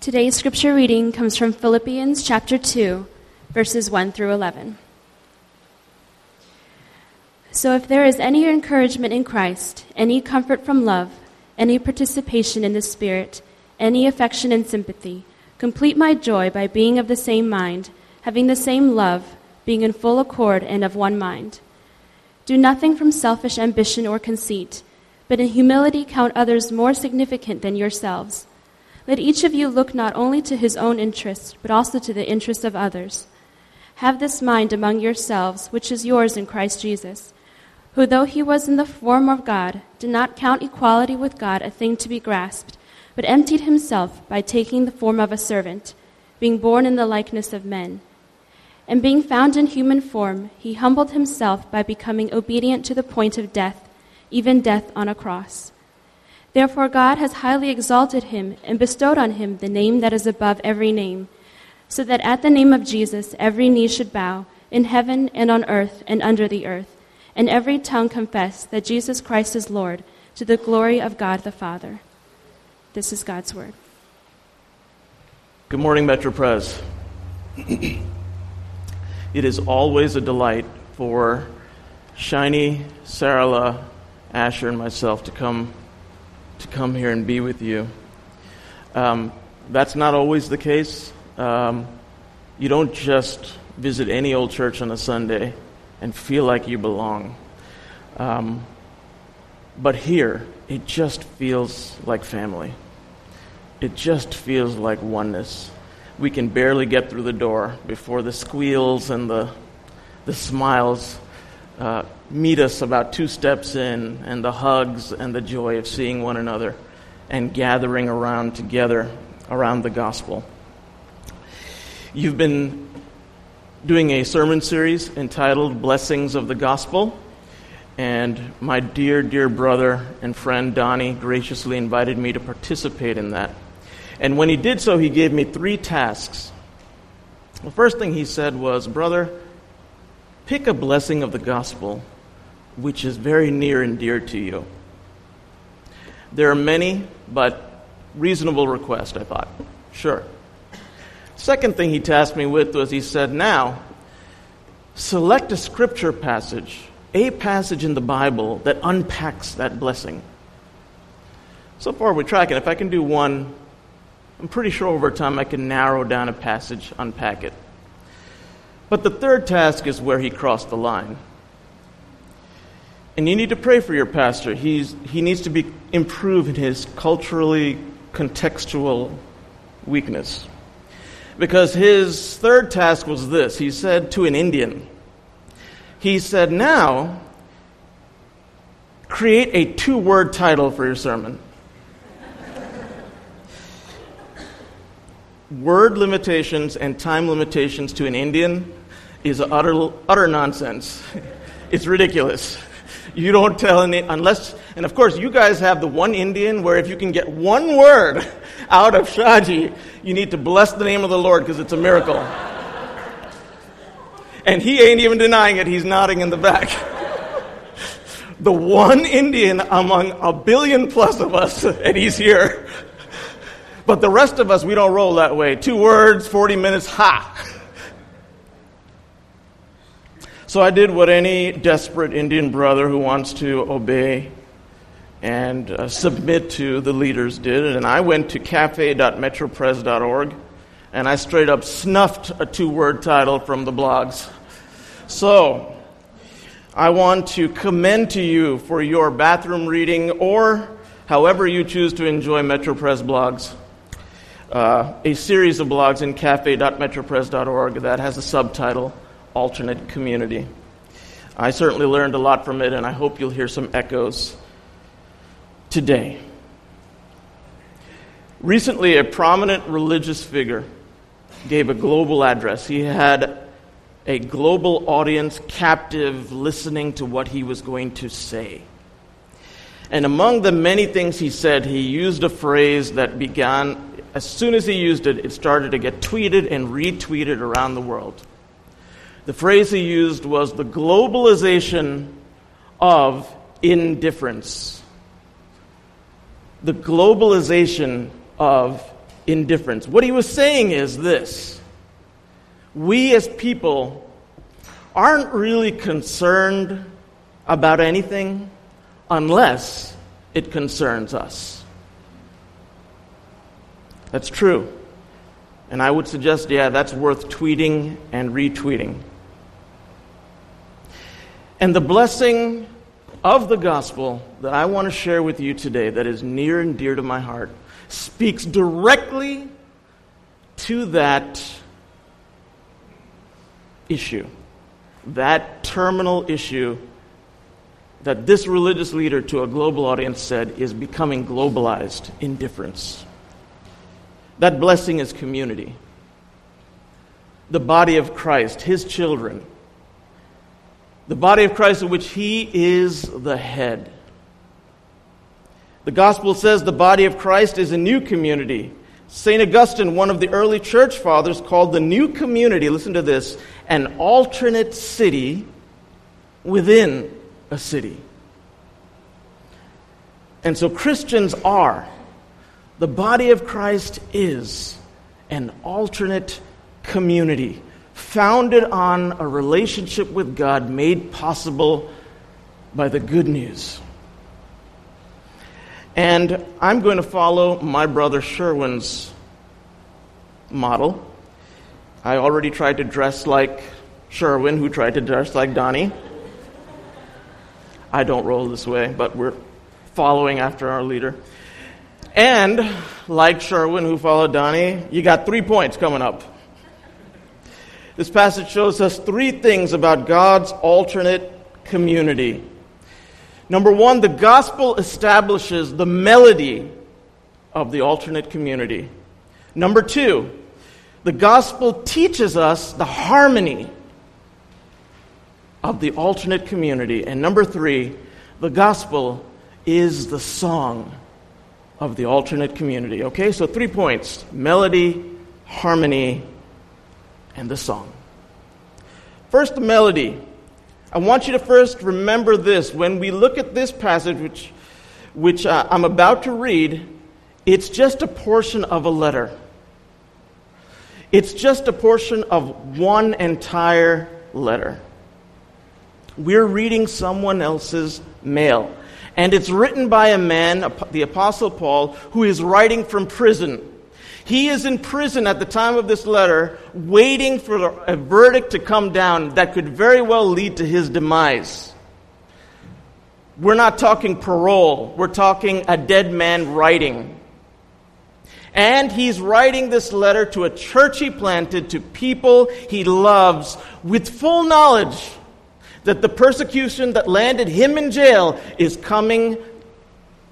Today's scripture reading comes from Philippians chapter 2, verses 1 through 11. So, if there is any encouragement in Christ, any comfort from love, any participation in the Spirit, any affection and sympathy, complete my joy by being of the same mind, having the same love, being in full accord and of one mind. Do nothing from selfish ambition or conceit, but in humility count others more significant than yourselves. Let each of you look not only to his own interest, but also to the interests of others. Have this mind among yourselves, which is yours in Christ Jesus, who, though he was in the form of God, did not count equality with God a thing to be grasped, but emptied himself by taking the form of a servant, being born in the likeness of men. And being found in human form, he humbled himself by becoming obedient to the point of death, even death on a cross. Therefore, God has highly exalted him and bestowed on him the name that is above every name, so that at the name of Jesus every knee should bow, in heaven and on earth and under the earth, and every tongue confess that Jesus Christ is Lord, to the glory of God the Father. This is God's word. Good morning, Metro Pres. it is always a delight for Shiny, Sarala, Asher, and myself to come to come here and be with you. Um, that's not always the case. Um, you don't just visit any old church on a Sunday and feel like you belong. Um, but here, it just feels like family. It just feels like oneness. We can barely get through the door before the squeals and the, the smiles uh, meet us about two steps in, and the hugs and the joy of seeing one another and gathering around together around the gospel. You've been doing a sermon series entitled Blessings of the Gospel, and my dear, dear brother and friend Donnie graciously invited me to participate in that. And when he did so, he gave me three tasks. The first thing he said was, Brother, Pick a blessing of the gospel which is very near and dear to you. There are many, but reasonable request, I thought. Sure. Second thing he tasked me with was he said, Now, select a scripture passage, a passage in the Bible that unpacks that blessing. So far, we're tracking. If I can do one, I'm pretty sure over time I can narrow down a passage, unpack it. But the third task is where he crossed the line. And you need to pray for your pastor. He's, he needs to be improve in his culturally contextual weakness. Because his third task was this he said to an Indian, he said, Now, create a two word title for your sermon. Word limitations and time limitations to an Indian is utter, utter nonsense. It's ridiculous. You don't tell any, unless, and of course, you guys have the one Indian where if you can get one word out of Shaji, you need to bless the name of the Lord because it's a miracle. and he ain't even denying it, he's nodding in the back. the one Indian among a billion plus of us, and he's here. But the rest of us, we don't roll that way. Two words, 40 minutes, ha! So I did what any desperate Indian brother who wants to obey and uh, submit to the leaders did. And I went to cafe.metropres.org and I straight up snuffed a two word title from the blogs. So I want to commend to you for your bathroom reading or however you choose to enjoy MetroPres blogs. Uh, a series of blogs in cafe.metropres.org that has a subtitle alternate community. I certainly learned a lot from it, and I hope you'll hear some echoes today. Recently, a prominent religious figure gave a global address. He had a global audience captive listening to what he was going to say. And among the many things he said, he used a phrase that began, as soon as he used it, it started to get tweeted and retweeted around the world. The phrase he used was the globalization of indifference. The globalization of indifference. What he was saying is this we as people aren't really concerned about anything unless it concerns us. That's true. And I would suggest, yeah, that's worth tweeting and retweeting. And the blessing of the gospel that I want to share with you today, that is near and dear to my heart, speaks directly to that issue, that terminal issue that this religious leader to a global audience said is becoming globalized indifference. That blessing is community. The body of Christ, his children. The body of Christ of which he is the head. The gospel says the body of Christ is a new community. St. Augustine, one of the early church fathers, called the new community, listen to this, an alternate city within a city. And so Christians are the body of Christ is an alternate community founded on a relationship with God made possible by the good news. And I'm going to follow my brother Sherwin's model. I already tried to dress like Sherwin, who tried to dress like Donnie. I don't roll this way, but we're following after our leader. And, like Sherwin, who followed Donnie, you got three points coming up. This passage shows us three things about God's alternate community. Number one, the gospel establishes the melody of the alternate community. Number two, the gospel teaches us the harmony of the alternate community. And number three, the gospel is the song of the alternate community. Okay, so three points melody, harmony, and the song. First, the melody. I want you to first remember this. When we look at this passage, which, which uh, I'm about to read, it's just a portion of a letter. It's just a portion of one entire letter. We're reading someone else's mail. And it's written by a man, the Apostle Paul, who is writing from prison. He is in prison at the time of this letter, waiting for a verdict to come down that could very well lead to his demise. We're not talking parole, we're talking a dead man writing. And he's writing this letter to a church he planted, to people he loves, with full knowledge that the persecution that landed him in jail is coming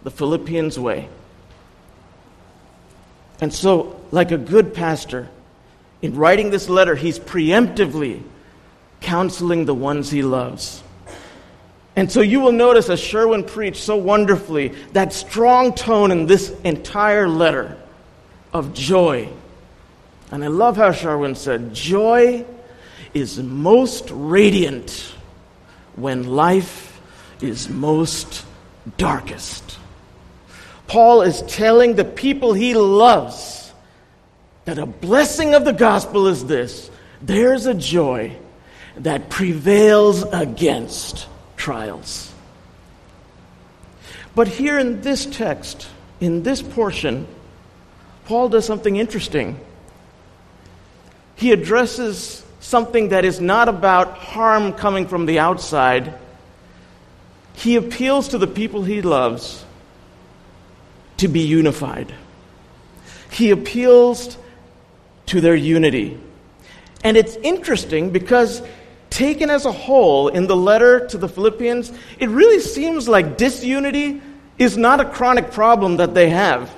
the Philippians' way. And so, like a good pastor, in writing this letter, he's preemptively counseling the ones he loves. And so you will notice, as Sherwin preached so wonderfully, that strong tone in this entire letter of joy. And I love how Sherwin said, Joy is most radiant when life is most darkest. Paul is telling the people he loves that a blessing of the gospel is this there's a joy that prevails against trials. But here in this text, in this portion, Paul does something interesting. He addresses something that is not about harm coming from the outside. He appeals to the people he loves to be unified. He appeals to their unity. And it's interesting because, taken as a whole in the letter to the Philippians, it really seems like disunity is not a chronic problem that they have.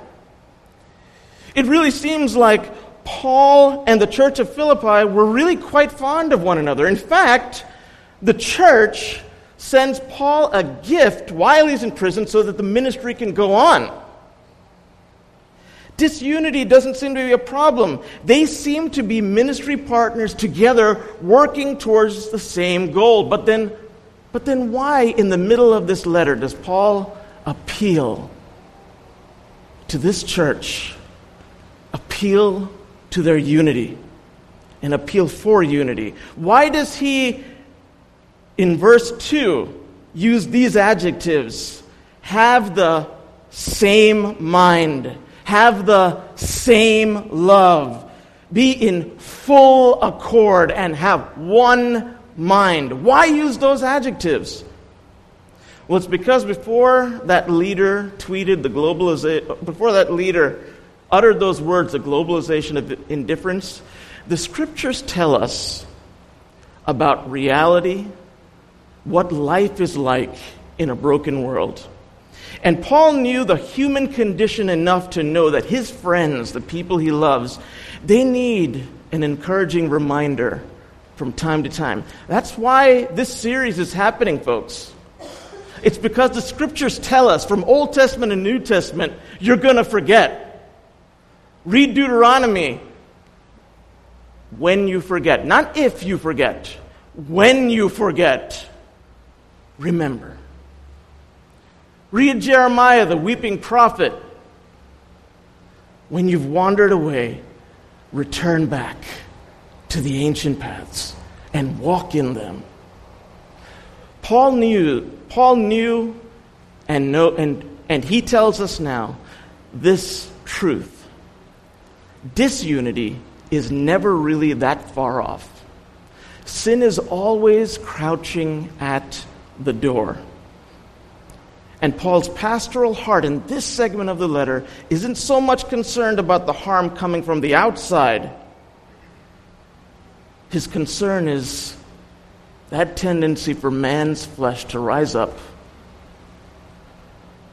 It really seems like Paul and the church of Philippi were really quite fond of one another. In fact, the church sends Paul a gift while he's in prison so that the ministry can go on. Disunity doesn't seem to be a problem. They seem to be ministry partners together working towards the same goal. But then, but then why in the middle of this letter does Paul appeal to this church appeal to their unity, an appeal for unity. Why does he, in verse 2, use these adjectives? Have the same mind, have the same love, be in full accord, and have one mind. Why use those adjectives? Well, it's because before that leader tweeted the globalization, before that leader uttered those words, the globalization of indifference, the scriptures tell us about reality, what life is like in a broken world. And Paul knew the human condition enough to know that his friends, the people he loves, they need an encouraging reminder from time to time. That's why this series is happening, folks. It's because the scriptures tell us from Old Testament and New Testament, you're going to forget. Read Deuteronomy when you forget, not if you forget, when you forget, remember. Read Jeremiah, the weeping prophet. When you've wandered away, return back to the ancient paths and walk in them. Paul knew, Paul knew and, know, and, and he tells us now this truth. Disunity is never really that far off. Sin is always crouching at the door. And Paul's pastoral heart in this segment of the letter isn't so much concerned about the harm coming from the outside his concern is that tendency for man's flesh to rise up,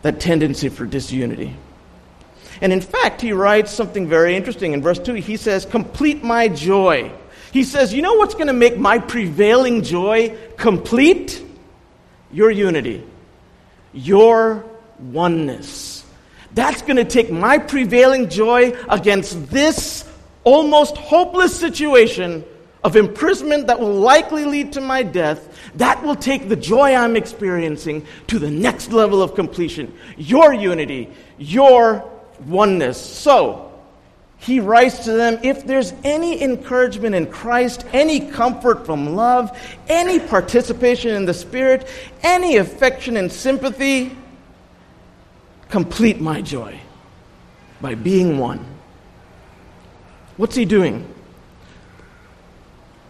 that tendency for disunity. And in fact, he writes something very interesting. In verse 2, he says, Complete my joy. He says, You know what's going to make my prevailing joy complete? Your unity, your oneness. That's going to take my prevailing joy against this almost hopeless situation of imprisonment that will likely lead to my death, that will take the joy I'm experiencing to the next level of completion. Your unity, your oneness. So, he writes to them if there's any encouragement in Christ, any comfort from love, any participation in the Spirit, any affection and sympathy, complete my joy by being one. What's he doing?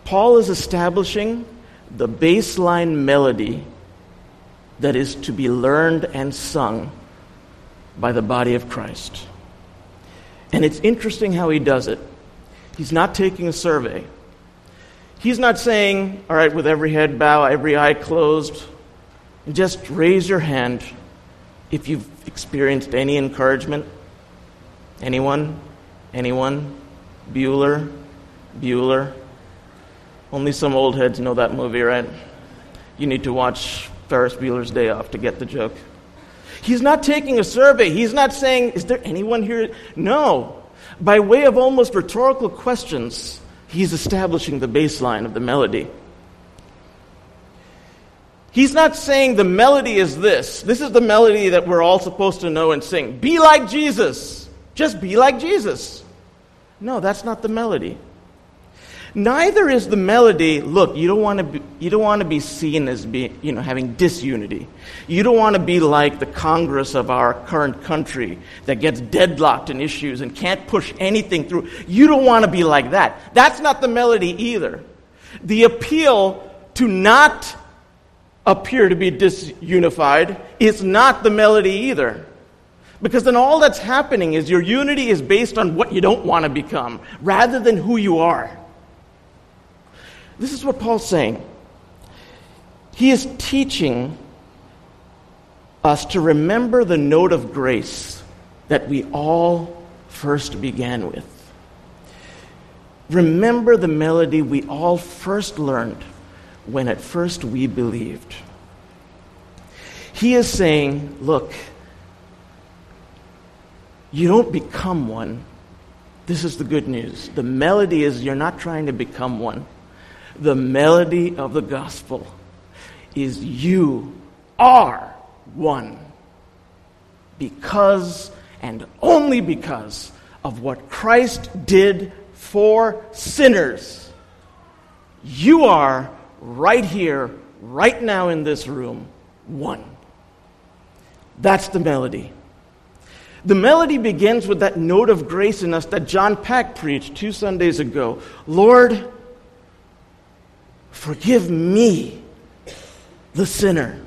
Paul is establishing the baseline melody that is to be learned and sung by the body of Christ. And it's interesting how he does it. He's not taking a survey. He's not saying, all right, with every head bow, every eye closed, just raise your hand if you've experienced any encouragement. Anyone? Anyone? Bueller? Bueller? Only some old heads know that movie, right? You need to watch Ferris Bueller's Day Off to get the joke. He's not taking a survey. He's not saying, Is there anyone here? No. By way of almost rhetorical questions, he's establishing the baseline of the melody. He's not saying the melody is this. This is the melody that we're all supposed to know and sing. Be like Jesus. Just be like Jesus. No, that's not the melody. Neither is the melody, look, you don't want to be, you don't want to be seen as being, you know, having disunity. You don't want to be like the Congress of our current country that gets deadlocked in issues and can't push anything through. You don't want to be like that. That's not the melody either. The appeal to not appear to be disunified is not the melody either. Because then all that's happening is your unity is based on what you don't want to become rather than who you are. This is what Paul's saying. He is teaching us to remember the note of grace that we all first began with. Remember the melody we all first learned when at first we believed. He is saying, look, you don't become one. This is the good news. The melody is you're not trying to become one. The melody of the gospel is you are one because and only because of what Christ did for sinners. You are right here, right now in this room, one. That's the melody. The melody begins with that note of grace in us that John Pack preached two Sundays ago. Lord, forgive me, the sinner.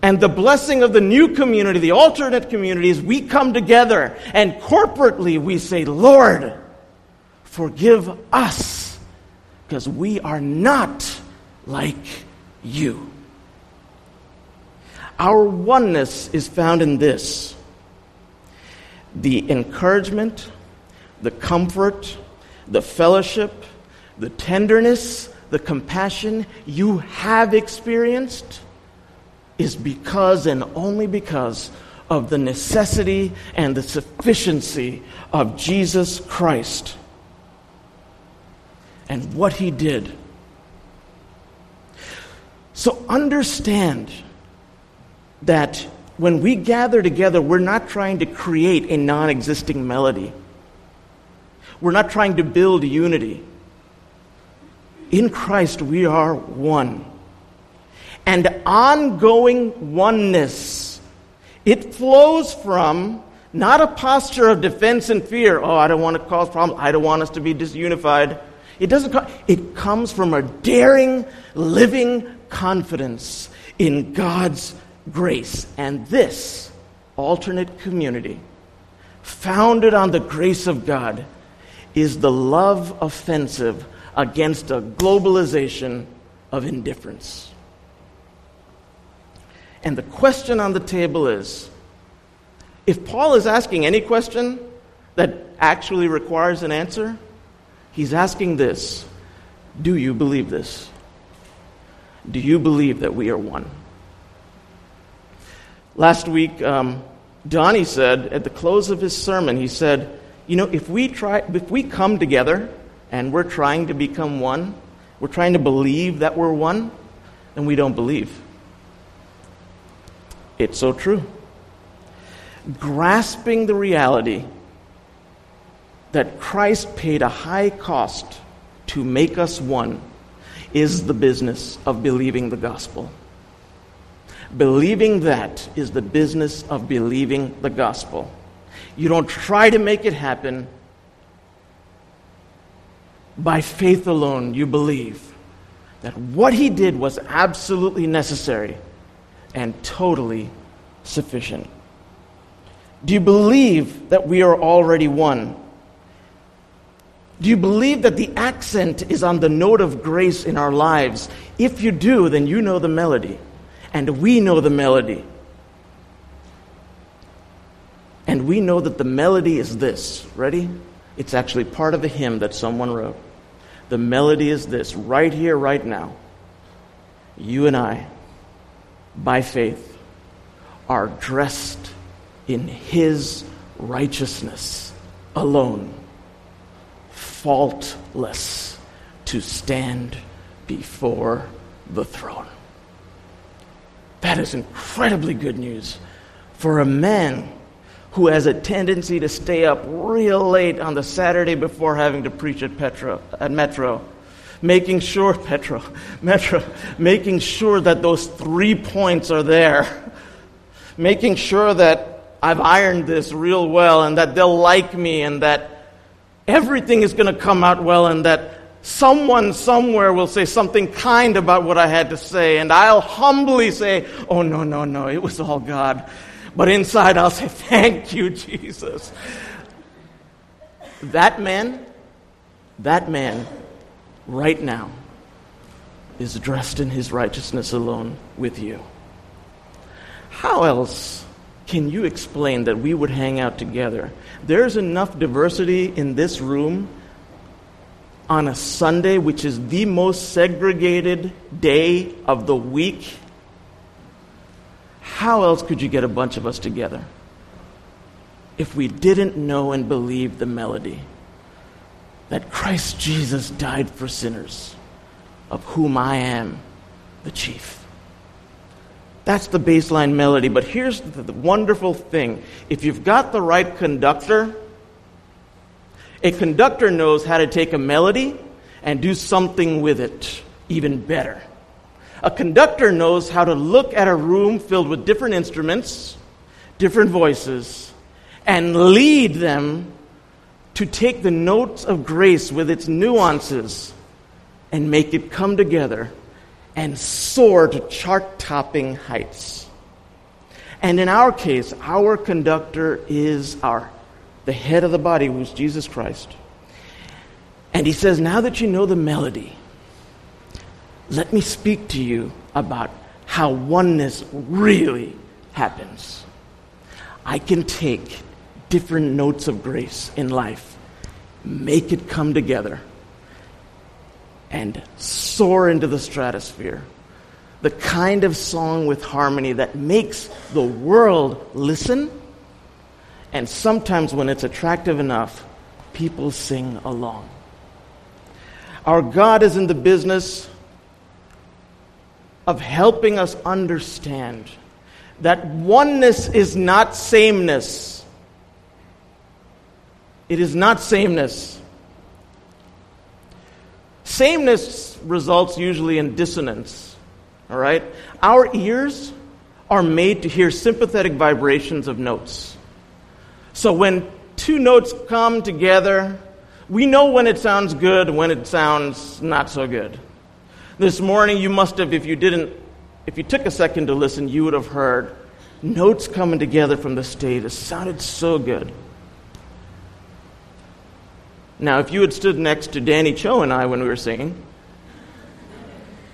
And the blessing of the new community, the alternate community, is we come together and corporately we say, Lord, forgive us, because we are not like you. Our oneness is found in this the encouragement, the comfort, the fellowship, the tenderness, the compassion you have experienced is because and only because of the necessity and the sufficiency of Jesus Christ and what he did. So understand that when we gather together, we're not trying to create a non existing melody. We're not trying to build unity. In Christ, we are one. And ongoing oneness, it flows from not a posture of defense and fear. Oh, I don't want to cause problems. I don't want us to be disunified. It doesn't it comes from a daring, living confidence in God's grace. And this alternate community, founded on the grace of God, is the love offensive against a globalization of indifference. And the question on the table is if Paul is asking any question that actually requires an answer, he's asking this Do you believe this? Do you believe that we are one? Last week, um, Donnie said at the close of his sermon, he said, You know, if we, try, if we come together and we're trying to become one, we're trying to believe that we're one, then we don't believe. It's so true. Grasping the reality that Christ paid a high cost to make us one is the business of believing the gospel. Believing that is the business of believing the gospel. You don't try to make it happen. By faith alone, you believe that what he did was absolutely necessary and totally sufficient. Do you believe that we are already one? Do you believe that the accent is on the note of grace in our lives? If you do, then you know the melody and we know the melody. And we know that the melody is this. Ready? It's actually part of a hymn that someone wrote. The melody is this, right here, right now. You and I, by faith, are dressed in His righteousness alone, faultless, to stand before the throne. That is incredibly good news for a man who has a tendency to stay up real late on the Saturday before having to preach at Petro at Metro, making sure Petro Metro making sure that those three points are there, making sure that I've ironed this real well and that they'll like me and that everything is going to come out well and that someone somewhere will say something kind about what I had to say, and I'll humbly say, Oh, no, no, no, it was all God. But inside, I'll say, Thank you, Jesus. That man, that man, right now, is dressed in his righteousness alone with you. How else can you explain that we would hang out together? There's enough diversity in this room on a Sunday, which is the most segregated day of the week, how else could you get a bunch of us together if we didn't know and believe the melody that Christ Jesus died for sinners, of whom I am the chief? That's the baseline melody. But here's the, wonderful thing if you've got the right conductor, A conductor knows how to take a melody and do something with it even better. A conductor knows how to look at a room filled with different instruments, different voices, and lead them to take the notes of grace with its nuances and make it come together and soar to chart topping heights. And in our case, our conductor is our the head of the body, who's Jesus Christ. And he says, Now that you know the melody, let me speak to you about how oneness really happens. I can take different notes of grace in life, make it come together, and soar into the stratosphere. The kind of song with harmony that makes the world listen, and sometimes when it's attractive enough, people sing along. Our God is in the business of helping us understand that oneness is not sameness. It is not sameness. Sameness results usually in dissonance. All right? Our ears are made to hear sympathetic vibrations of notes. So when two notes come together, we know when it sounds good, when it sounds not so good. This morning, you must have, if you didn't, if you took a second to listen, you would have heard notes coming together from the stage. It sounded so good. Now, if you had stood next to Danny Cho and I when we were singing,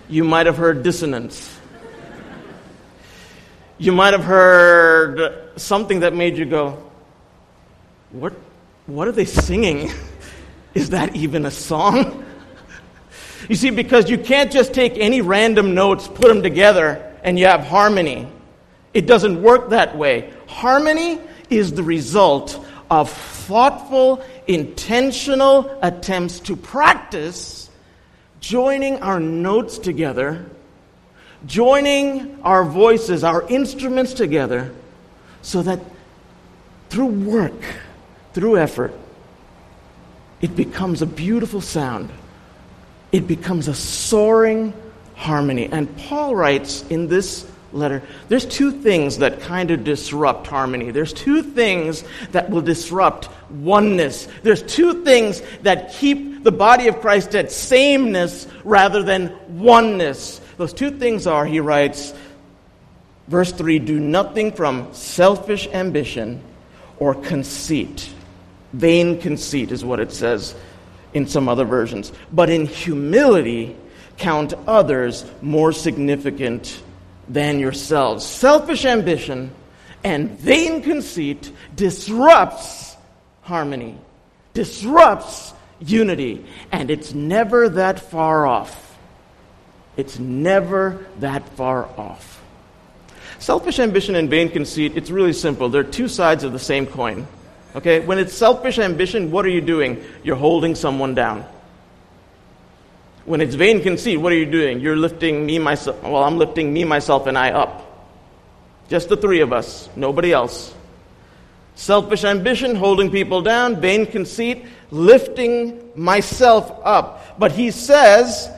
you might have heard dissonance. You might have heard something that made you go, What, what are they singing? Is that even a song? You see, because you can't just take any random notes, put them together, and you have harmony. It doesn't work that way. Harmony is the result of thoughtful, intentional attempts to practice joining our notes together, joining our voices, our instruments together, so that through work, through effort, it becomes a beautiful sound it becomes a soaring harmony. And Paul writes in this letter there's two things that kind of disrupt harmony. There's two things that will disrupt oneness. There's two things that keep the body of Christ at sameness rather than oneness. Those two things are, he writes, verse 3 do nothing from selfish ambition or conceit. Vain conceit is what it says in some other versions. But in humility, count others more significant than yourselves. Selfish ambition and vain conceit disrupts harmony, disrupts unity, and it's never that far off. It's never that far off. Selfish ambition and vain conceit, it's really simple. They're two sides of the same coin. Okay? When it's selfish ambition, what are you doing? You're holding someone down. When it's vain conceit, what are you doing? You're lifting me, myself. Well, I'm lifting me, myself, and I up. Just the three of us, nobody else. Selfish ambition, holding people down. Vain conceit, lifting myself up. But he says,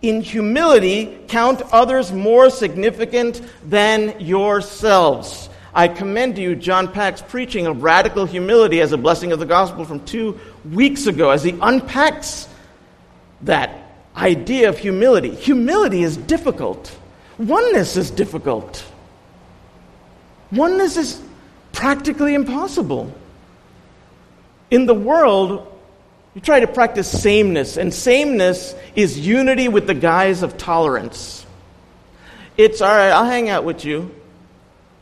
in humility, count others more significant than yourselves. I commend to you John Pack's preaching of radical humility as a blessing of the gospel from two weeks ago as he unpacks that idea of humility. Humility is difficult, oneness is difficult. Oneness is practically impossible. In the world, you try to practice sameness, and sameness is unity with the guise of tolerance. It's all right, I'll hang out with you.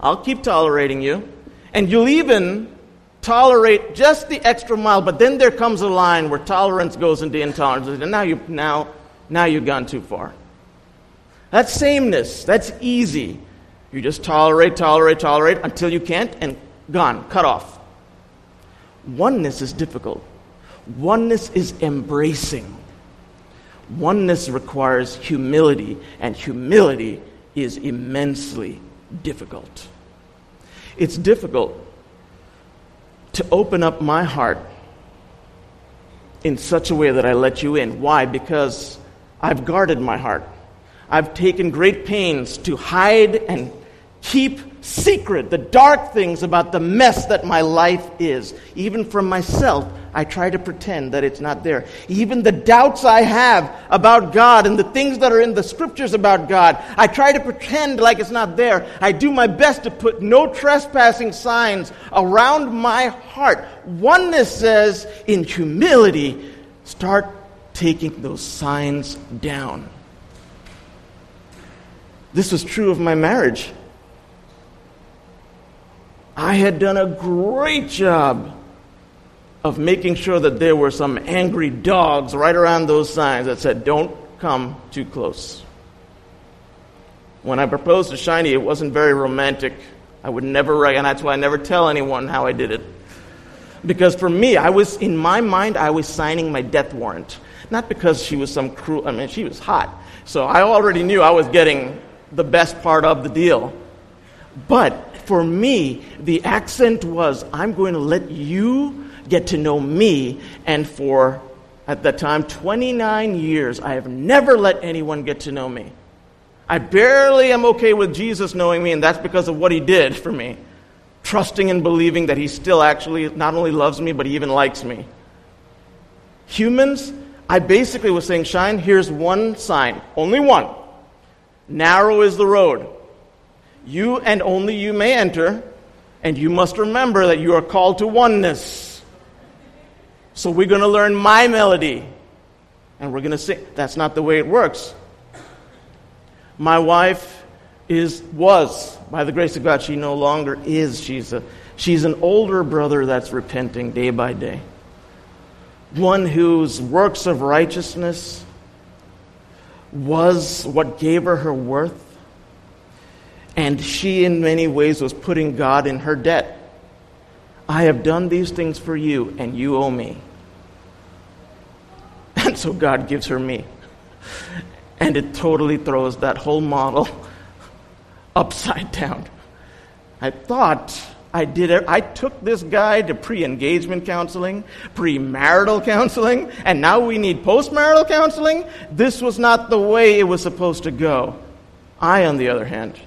I'll keep tolerating you. And you'll even tolerate just the extra mile, but then there comes a line where tolerance goes into intolerance, and now you now now you've gone too far. That's sameness. That's easy. You just tolerate, tolerate, tolerate until you can't, and gone, cut off. Oneness is difficult. Oneness is embracing. Oneness requires humility, and humility is immensely difficult. It's difficult to open up my heart in such a way that I let you in. Why? Because I've guarded my heart. I've taken great pains to hide and keep secret the dark things about the mess that my life is. Even from myself, I try to pretend that it's not there. Even the doubts I have about God and the things that are in the scriptures about God, I try to pretend like it's not there. I do my best to put no trespassing signs around my heart. Oneness says, in humility, start taking those signs down. This was true of my marriage. I had done a great job of making sure that there were some angry dogs right around those signs that said, Don't come too close. When I proposed to Shiny, it wasn't very romantic. I would never, and that's why I never tell anyone how I did it. Because for me, I was, in my mind, I was signing my death warrant. Not because she was some cruel, I mean, she was hot. So I already knew I was getting the best part of the deal. But for me, the accent was, I'm going to let you get to know me. And for, at that time, 29 years, I have never let anyone get to know me. I barely am okay with Jesus knowing me, and that's because of what he did for me. Trusting and believing that he still actually not only loves me, but he even likes me. Humans, I basically was saying, Shine, here's one sign, only one. Narrow is the road. You and only you may enter, and you must remember that you are called to oneness. So we're going to learn my melody. And we're going to sing. That's not the way it works. My wife is, was, by the grace of God, she no longer is. She's, a, she's an older brother that's repenting day by day. One whose works of righteousness was what gave her her worth. And she, in many ways, was putting God in her debt. I have done these things for you, and you owe me. And so God gives her me. And it totally throws that whole model upside down. I thought I did it. I took this guy to pre engagement counseling, pre-marital counseling, and now we need post-marital counseling. This was not the way it was supposed to go. I, on the other hand,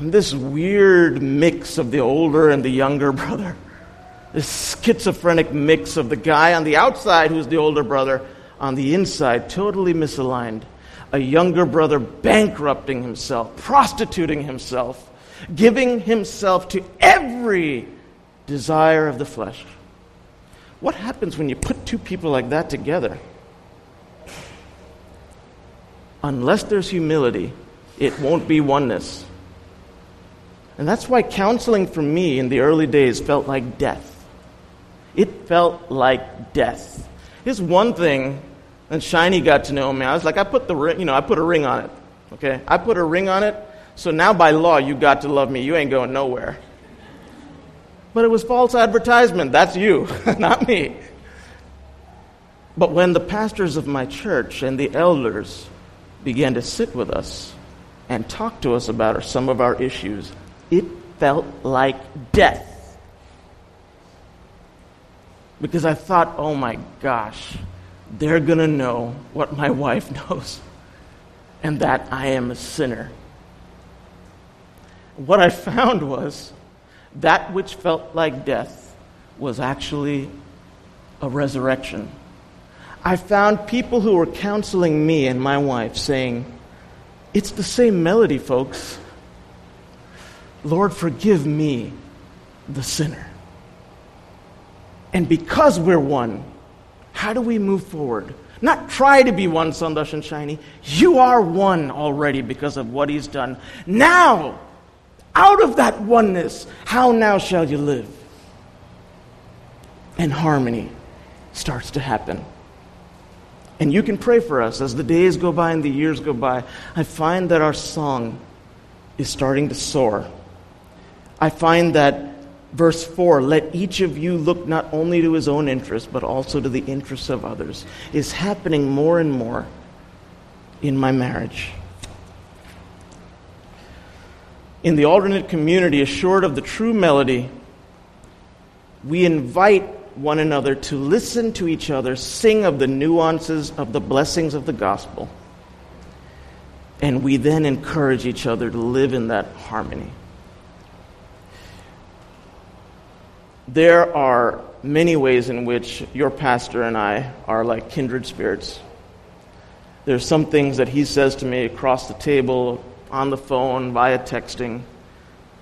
this weird mix of the older and the younger brother this schizophrenic mix of the guy on the outside who's the older brother, on the inside, totally misaligned. A younger brother bankrupting himself, prostituting himself, giving himself to every desire of the flesh. What happens when you put two people like that together? Unless there's humility, it won't be oneness. And that's why counseling for me in the early days felt like death. It felt like death. Here's one thing, and Shiny got to know me. I was like, I put the ring, you know, I put a ring on it. Okay? I put a ring on it, so now by law you got to love me. You ain't going nowhere. But it was false advertisement. That's you, not me. But when the pastors of my church and the elders began to sit with us and talk to us about some of our issues, it felt like death because I thought, oh my gosh, they're going to know what my wife knows, and that I am a sinner. What I found was that which felt like death was actually a resurrection. I found people who were counseling me and my wife saying, It's the same melody, folks. Lord, forgive me, the sinner. And because we're one, how do we move forward? Not try to be one, Sandash and Shiny. You are one already because of what He's done. Now, out of that oneness, how now shall you live? And harmony starts to happen. And you can pray for us as the days go by and the years go by. I find that our song is starting to soar. I find that Verse 4 Let each of you look not only to his own interest, but also to the interests of others, is happening more and more in my marriage. In the alternate community, assured of the true melody, we invite one another to listen to each other sing of the nuances of the blessings of the gospel. And we then encourage each other to live in that harmony. There are many ways in which your pastor and I are like kindred spirits. There's some things that he says to me across the table, on the phone, via texting,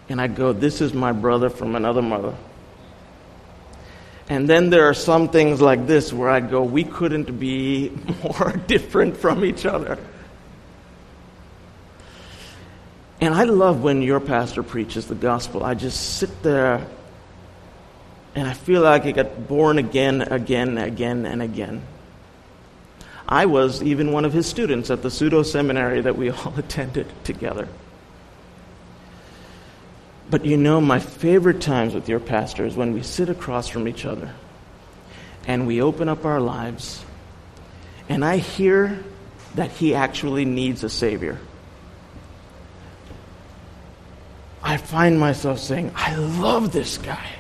and I go, This is my brother from another mother. And then there are some things like this where I go, We couldn't be more different from each other. And I love when your pastor preaches the gospel. I just sit there and I feel like I got born again, again, again, and again. I was even one of his students at the pseudo seminary that we all attended together. But you know, my favorite times with your pastor is when we sit across from each other and we open up our lives, and I hear that he actually needs a Savior. I find myself saying, I love this guy.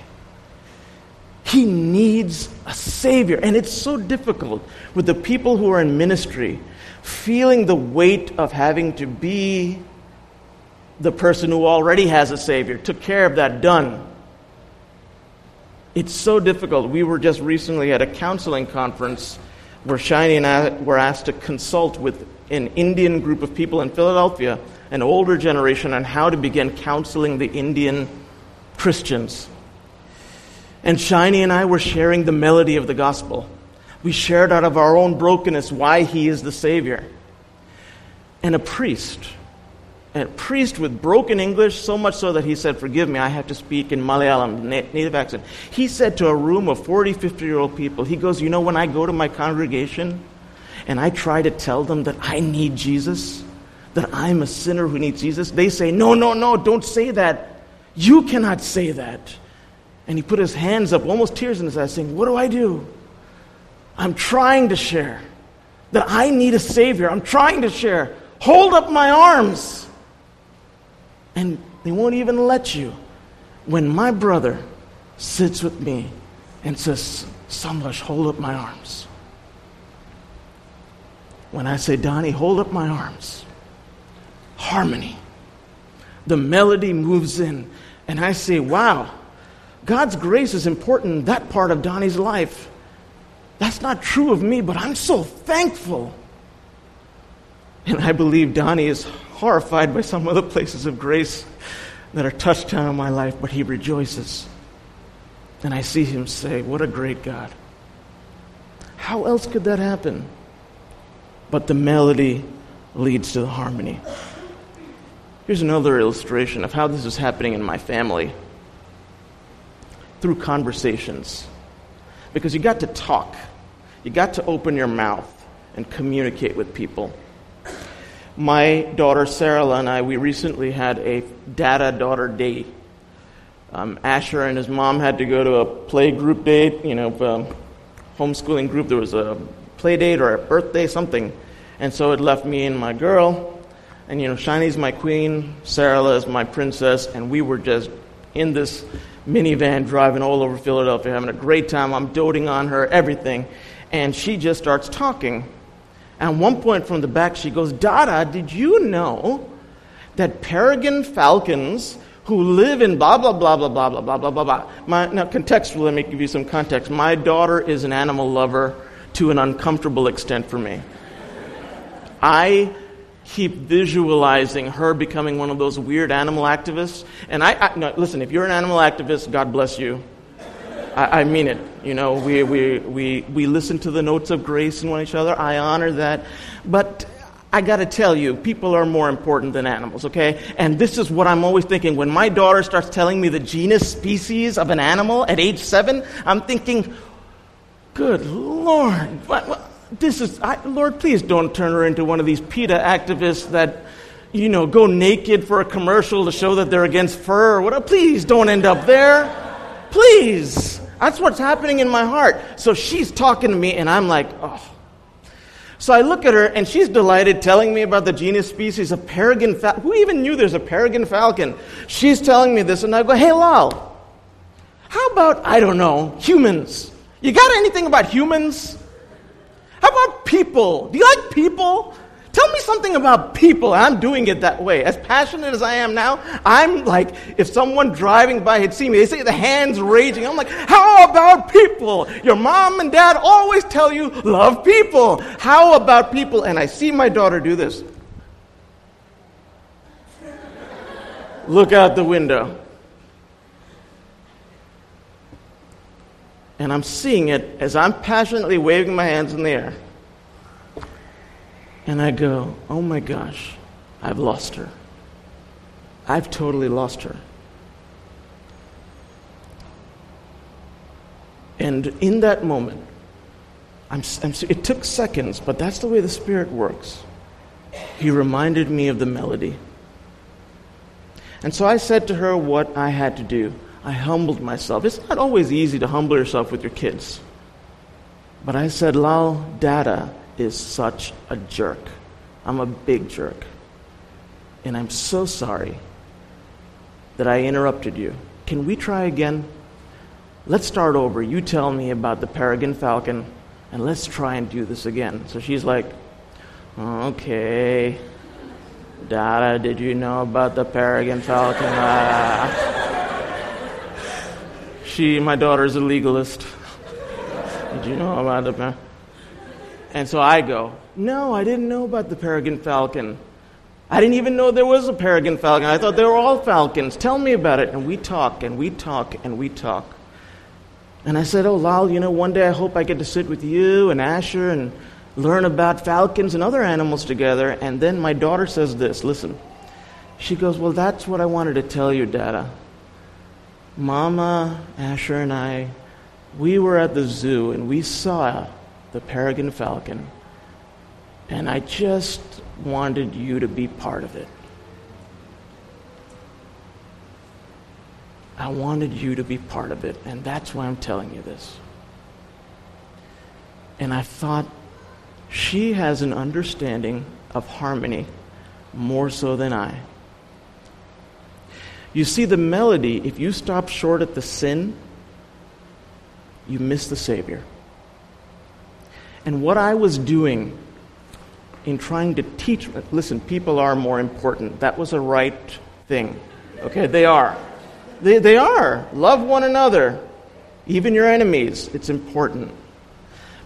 He needs a Savior. And it's so difficult with the people who are in ministry feeling the weight of having to be the person who already has a Savior, took care of that, done. It's so difficult. We were just recently at a counseling conference where Shiny and I were asked to consult with an Indian group of people in Philadelphia, an older generation, on how to begin counseling the Indian Christians. And Shiny and I were sharing the melody of the gospel. We shared out of our own brokenness why he is the Savior. And a priest, a priest with broken English, so much so that he said, Forgive me, I have to speak in Malayalam, native accent. He said to a room of 40, 50 year old people, He goes, You know, when I go to my congregation and I try to tell them that I need Jesus, that I'm a sinner who needs Jesus, they say, No, no, no, don't say that. You cannot say that. And he put his hands up, almost tears in his eyes, saying, What do I do? I'm trying to share that I need a Savior. I'm trying to share. Hold up my arms. And they won't even let you. When my brother sits with me and says, Samlash, hold up my arms. When I say, Donnie, hold up my arms, harmony. The melody moves in, and I say, Wow, God's grace is important in that part of Donnie's life. That's not true of me, but I'm so thankful. And I believe Donnie is horrified by some other places of grace that are touched down in my life, but he rejoices. And I see him say, What a great God. How else could that happen? But the melody leads to the harmony. Here's another illustration of how this is happening in my family through conversations. Because you got to talk, you got to open your mouth and communicate with people. My daughter Sarah and I, we recently had a dada daughter date. Um, Asher and his mom had to go to a play group date, you know, um, homeschooling group. There was a play date or a birthday, something. And so it left me and my girl. And, you know, Shiny's my queen, Sarah is my princess, and we were just in this minivan driving all over Philadelphia, having a great time. I'm doting on her, everything. And she just starts talking. At one point from the back, she goes, Dada, did you know that peregrine falcons who live in blah, blah, blah, blah, blah, blah, blah, blah, blah, blah. My, now, contextually, let me give you some context. My daughter is an animal lover to an uncomfortable extent for me. I keep visualizing her becoming one of those weird animal activists. And I, I no, listen, if you're an animal activist, God bless you. I, I, mean it. You know, we, we, we, we listen to the notes of grace in one each other. I honor that. But I got to tell you, people are more important than animals, okay? And this is what I'm always thinking. When my daughter starts telling me the genus species of an animal at age seven, I'm thinking, good Lord, what, what? This is, I, Lord, please don't turn her into one of these PETA activists that, you know, go naked for a commercial to show that they're against fur whatever. Please don't end up there. Please. That's what's happening in my heart. So she's talking to me, and I'm like, oh. So I look at her, and she's delighted, telling me about the genus species of peregrine falcon. Who even knew there's a peregrine falcon? She's telling me this, and I go, hey, Lal, how about, I don't know, humans? You got anything about humans? How about people? Do you like people? Tell me something about people. I'm doing it that way. As passionate as I am now, I'm like, if someone driving by had seen me, they say the hands raging. I'm like, how about people? Your mom and dad always tell you, love people. How about people? And I see my daughter do this. Look out the window. And I'm seeing it as I'm passionately waving my hands in the air. And I go, oh my gosh, I've lost her. I've totally lost her. And in that moment, I'm, I'm, it took seconds, but that's the way the Spirit works. He reminded me of the melody. And so I said to her what I had to do. I humbled myself. It's not always easy to humble yourself with your kids. But I said, Lal, Dada is such a jerk. I'm a big jerk. And I'm so sorry that I interrupted you. Can we try again? Let's start over. You tell me about the Peregrine Falcon, and let's try and do this again. So she's like, okay. Dada, did you know about the Peregrine Falcon? Ah. She, my daughter, is a legalist. Did you know about the And so I go, no, I didn't know about the Peregrine Falcon. I didn't even know there was a Peregrine Falcon. I thought they were all falcons. Tell me about it. And we talk and we talk and we talk. And I said, Oh, Lal, you know, one day I hope I get to sit with you and Asher and learn about falcons and other animals together. And then my daughter says this listen. She goes, Well, that's what I wanted to tell you, Dada. Mama, Asher, and I, we were at the zoo and we saw the peregrine falcon. And I just wanted you to be part of it. I wanted you to be part of it, and that's why I'm telling you this. And I thought, she has an understanding of harmony more so than I. You see, the melody, if you stop short at the sin, you miss the Savior. And what I was doing in trying to teach, listen, people are more important. That was a right thing. Okay, they are. They, they are. Love one another, even your enemies. It's important.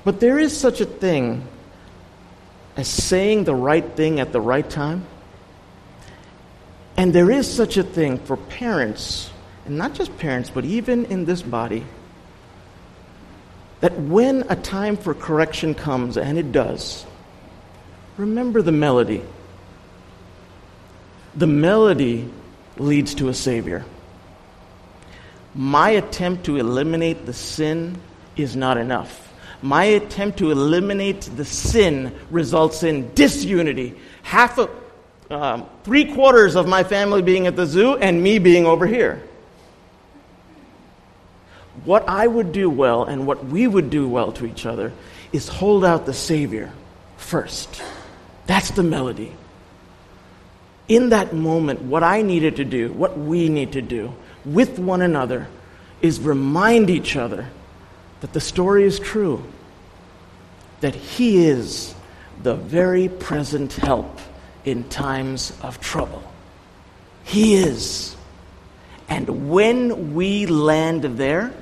But there is such a thing as saying the right thing at the right time. And there is such a thing for parents, and not just parents, but even in this body, that when a time for correction comes, and it does, remember the melody. The melody leads to a Savior. My attempt to eliminate the sin is not enough my attempt to eliminate the sin results in disunity. Half of, um, three quarters of my family being at the zoo and me being over here. What I would do well and what we would do well to each other is hold out the Savior first. That's the melody. In that moment, what I needed to do, what we need to do with one another, is remind each other that the story is true, that He is the very present help in times of trouble. He is. And when we land there,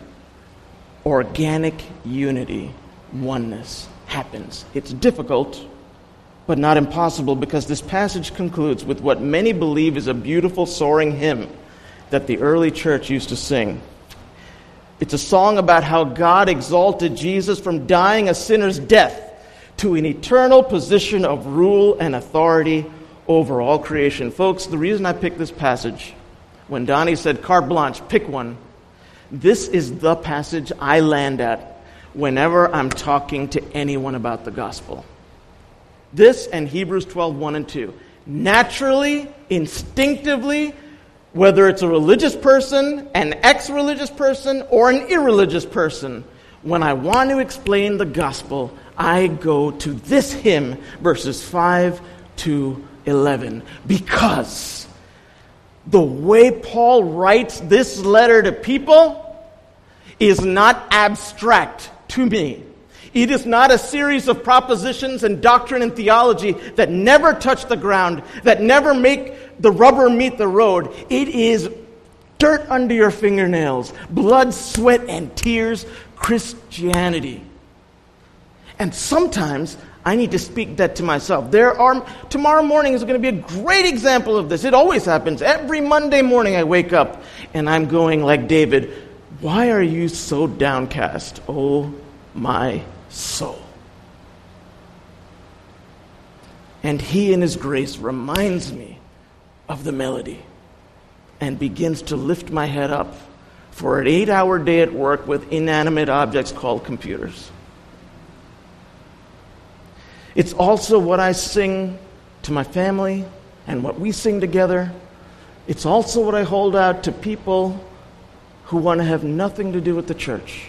organic unity, oneness happens. It's difficult, but not impossible because this passage concludes with what many believe is a beautiful soaring hymn that the early church used to sing. It's a song about how God exalted Jesus from dying a sinner's death to an eternal position of rule and authority over all creation. Folks, the reason I picked this passage, when Donnie said carte blanche, pick one, this is the passage I land at whenever I'm talking to anyone about the gospel. This and Hebrews 12, 1 and 2. Naturally, instinctively, whether it's a religious person, an ex religious person, or an irreligious person, when I want to explain the gospel, I go to this hymn, verses 5 to 11, because the way Paul writes this letter to people is not abstract to me. It is not a series of propositions and doctrine and theology that never touch the ground, that never make the rubber meet the road. It is dirt under your fingernails, blood, sweat, and tears Christianity. And sometimes I need to speak that to myself. There are tomorrow morning is going to be a great example of this. It always happens. Every Monday morning I wake up and I'm going like David, why are you so downcast, oh my soul? And he in his grace reminds me of the melody and begins to lift my head up for an 8-hour day at work with inanimate objects called computers. It's also what I sing to my family and what we sing together. It's also what I hold out to people who want to have nothing to do with the church.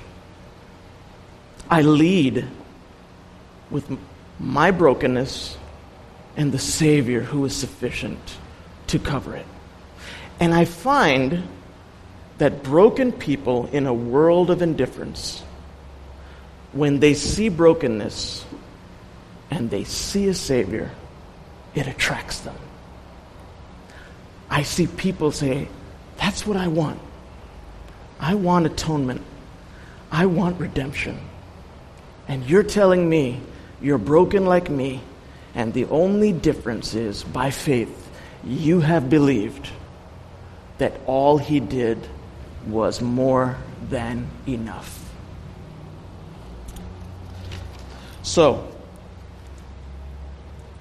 I lead with my brokenness and the Savior who is sufficient to cover it. And I find that broken people in a world of indifference, when they see brokenness, and they see a Savior, it attracts them. I see people say, That's what I want. I want atonement. I want redemption. And you're telling me you're broken like me, and the only difference is by faith, you have believed that all He did was more than enough. So,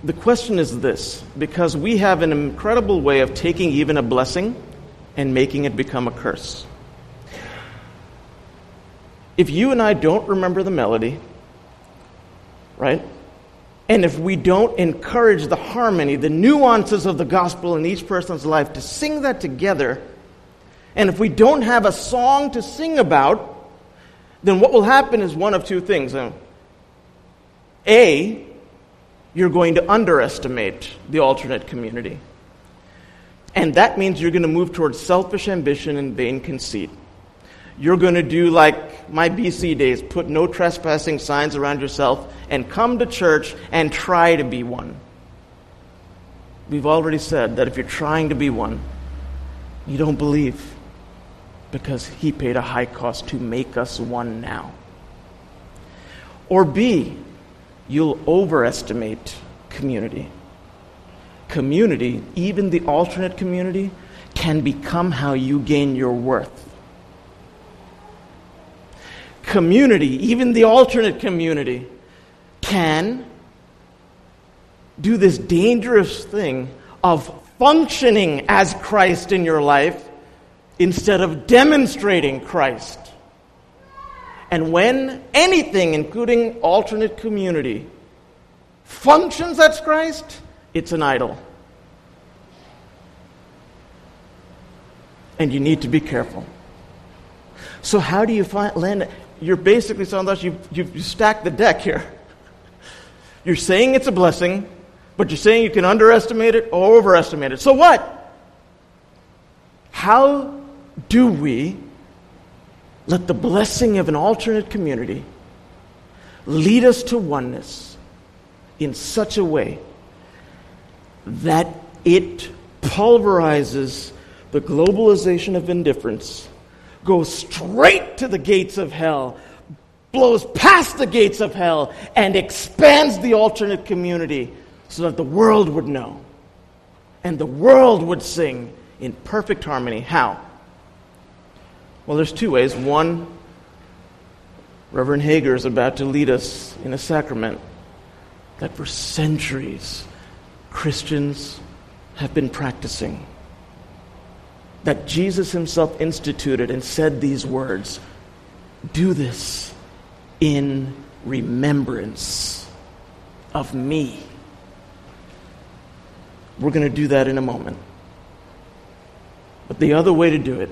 the question is this because we have an incredible way of taking even a blessing and making it become a curse. If you and I don't remember the melody, right? And if we don't encourage the harmony, the nuances of the gospel in each person's life to sing that together, and if we don't have a song to sing about, then what will happen is one of two things. Um, a, you're going to underestimate the alternate community. And that means you're going to move towards selfish ambition and vain conceit. You're going to do like my BC days put no trespassing signs around yourself and come to church and try to be one. We've already said that if you're trying to be one, you don't believe because he paid a high cost to make us one now. Or B, you'll overestimate community. Community, even the alternate community, can become how you gain your worth. Community, even the alternate community, can do this dangerous thing of functioning as Christ in your life instead of demonstrating Christ. And when anything, including alternate community, functions as Christ, it's an idol. And you need to be careful. So, how do you find, land? You're basically saying that you've, you've stacked the deck here. You're saying it's a blessing, but you're saying you can underestimate it or overestimate it. So, what? How do we let the blessing of an alternate community lead us to oneness in such a way that it pulverizes the globalization of indifference, goes straight to the gates of hell, blows past the gates of hell, and expands the alternate community so that the world would know and the world would sing in perfect harmony. How? Well, there's two ways. One, Reverend Hager is about to lead us in a sacrament that for centuries Christians have been practicing. That Jesus himself instituted and said these words Do this in remembrance of me. We're going to do that in a moment. But the other way to do it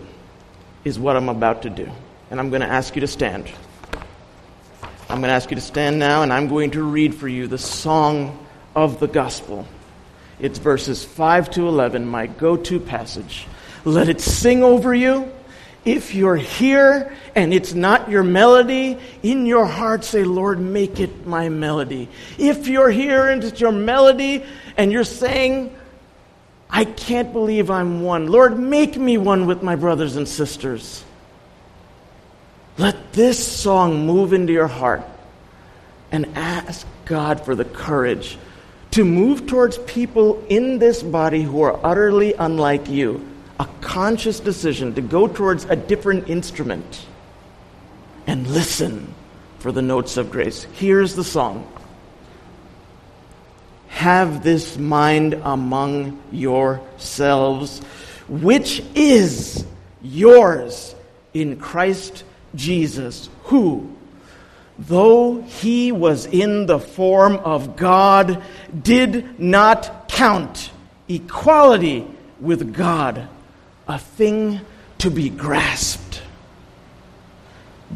is what I'm about to do. And I'm going to ask you to stand. I'm going to ask you to stand now, and I'm going to read for you the song of the gospel. It's verses 5 to 11, my go to passage. Let it sing over you. if you're here and it's not your melody, in your heart say, Lord, make it my melody. If you're here and it's your melody and you're saying, I can't believe I'm one, Lord, make me one with my brothers and sisters. Let this song move into your heart and ask God for the courage to move towards people in this body who are utterly unlike you a conscious decision to go towards a different instrument and listen for the notes of grace. Here's the song Have this mind among yourselves, which is yours in Christ Jesus, who, though he was in the form of God, did not count equality with God a thing to be grasped.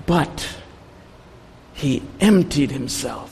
But he emptied himself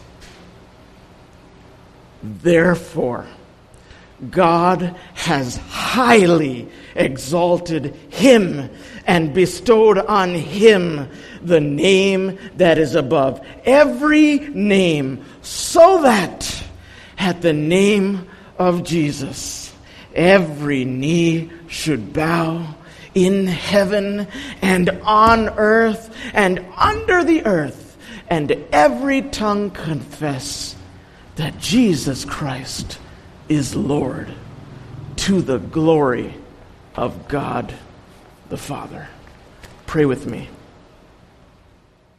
Therefore, God has highly exalted him and bestowed on him the name that is above every name, so that at the name of Jesus, every knee should bow in heaven and on earth and under the earth, and every tongue confess that Jesus Christ is Lord to the glory of God the Father. Pray with me.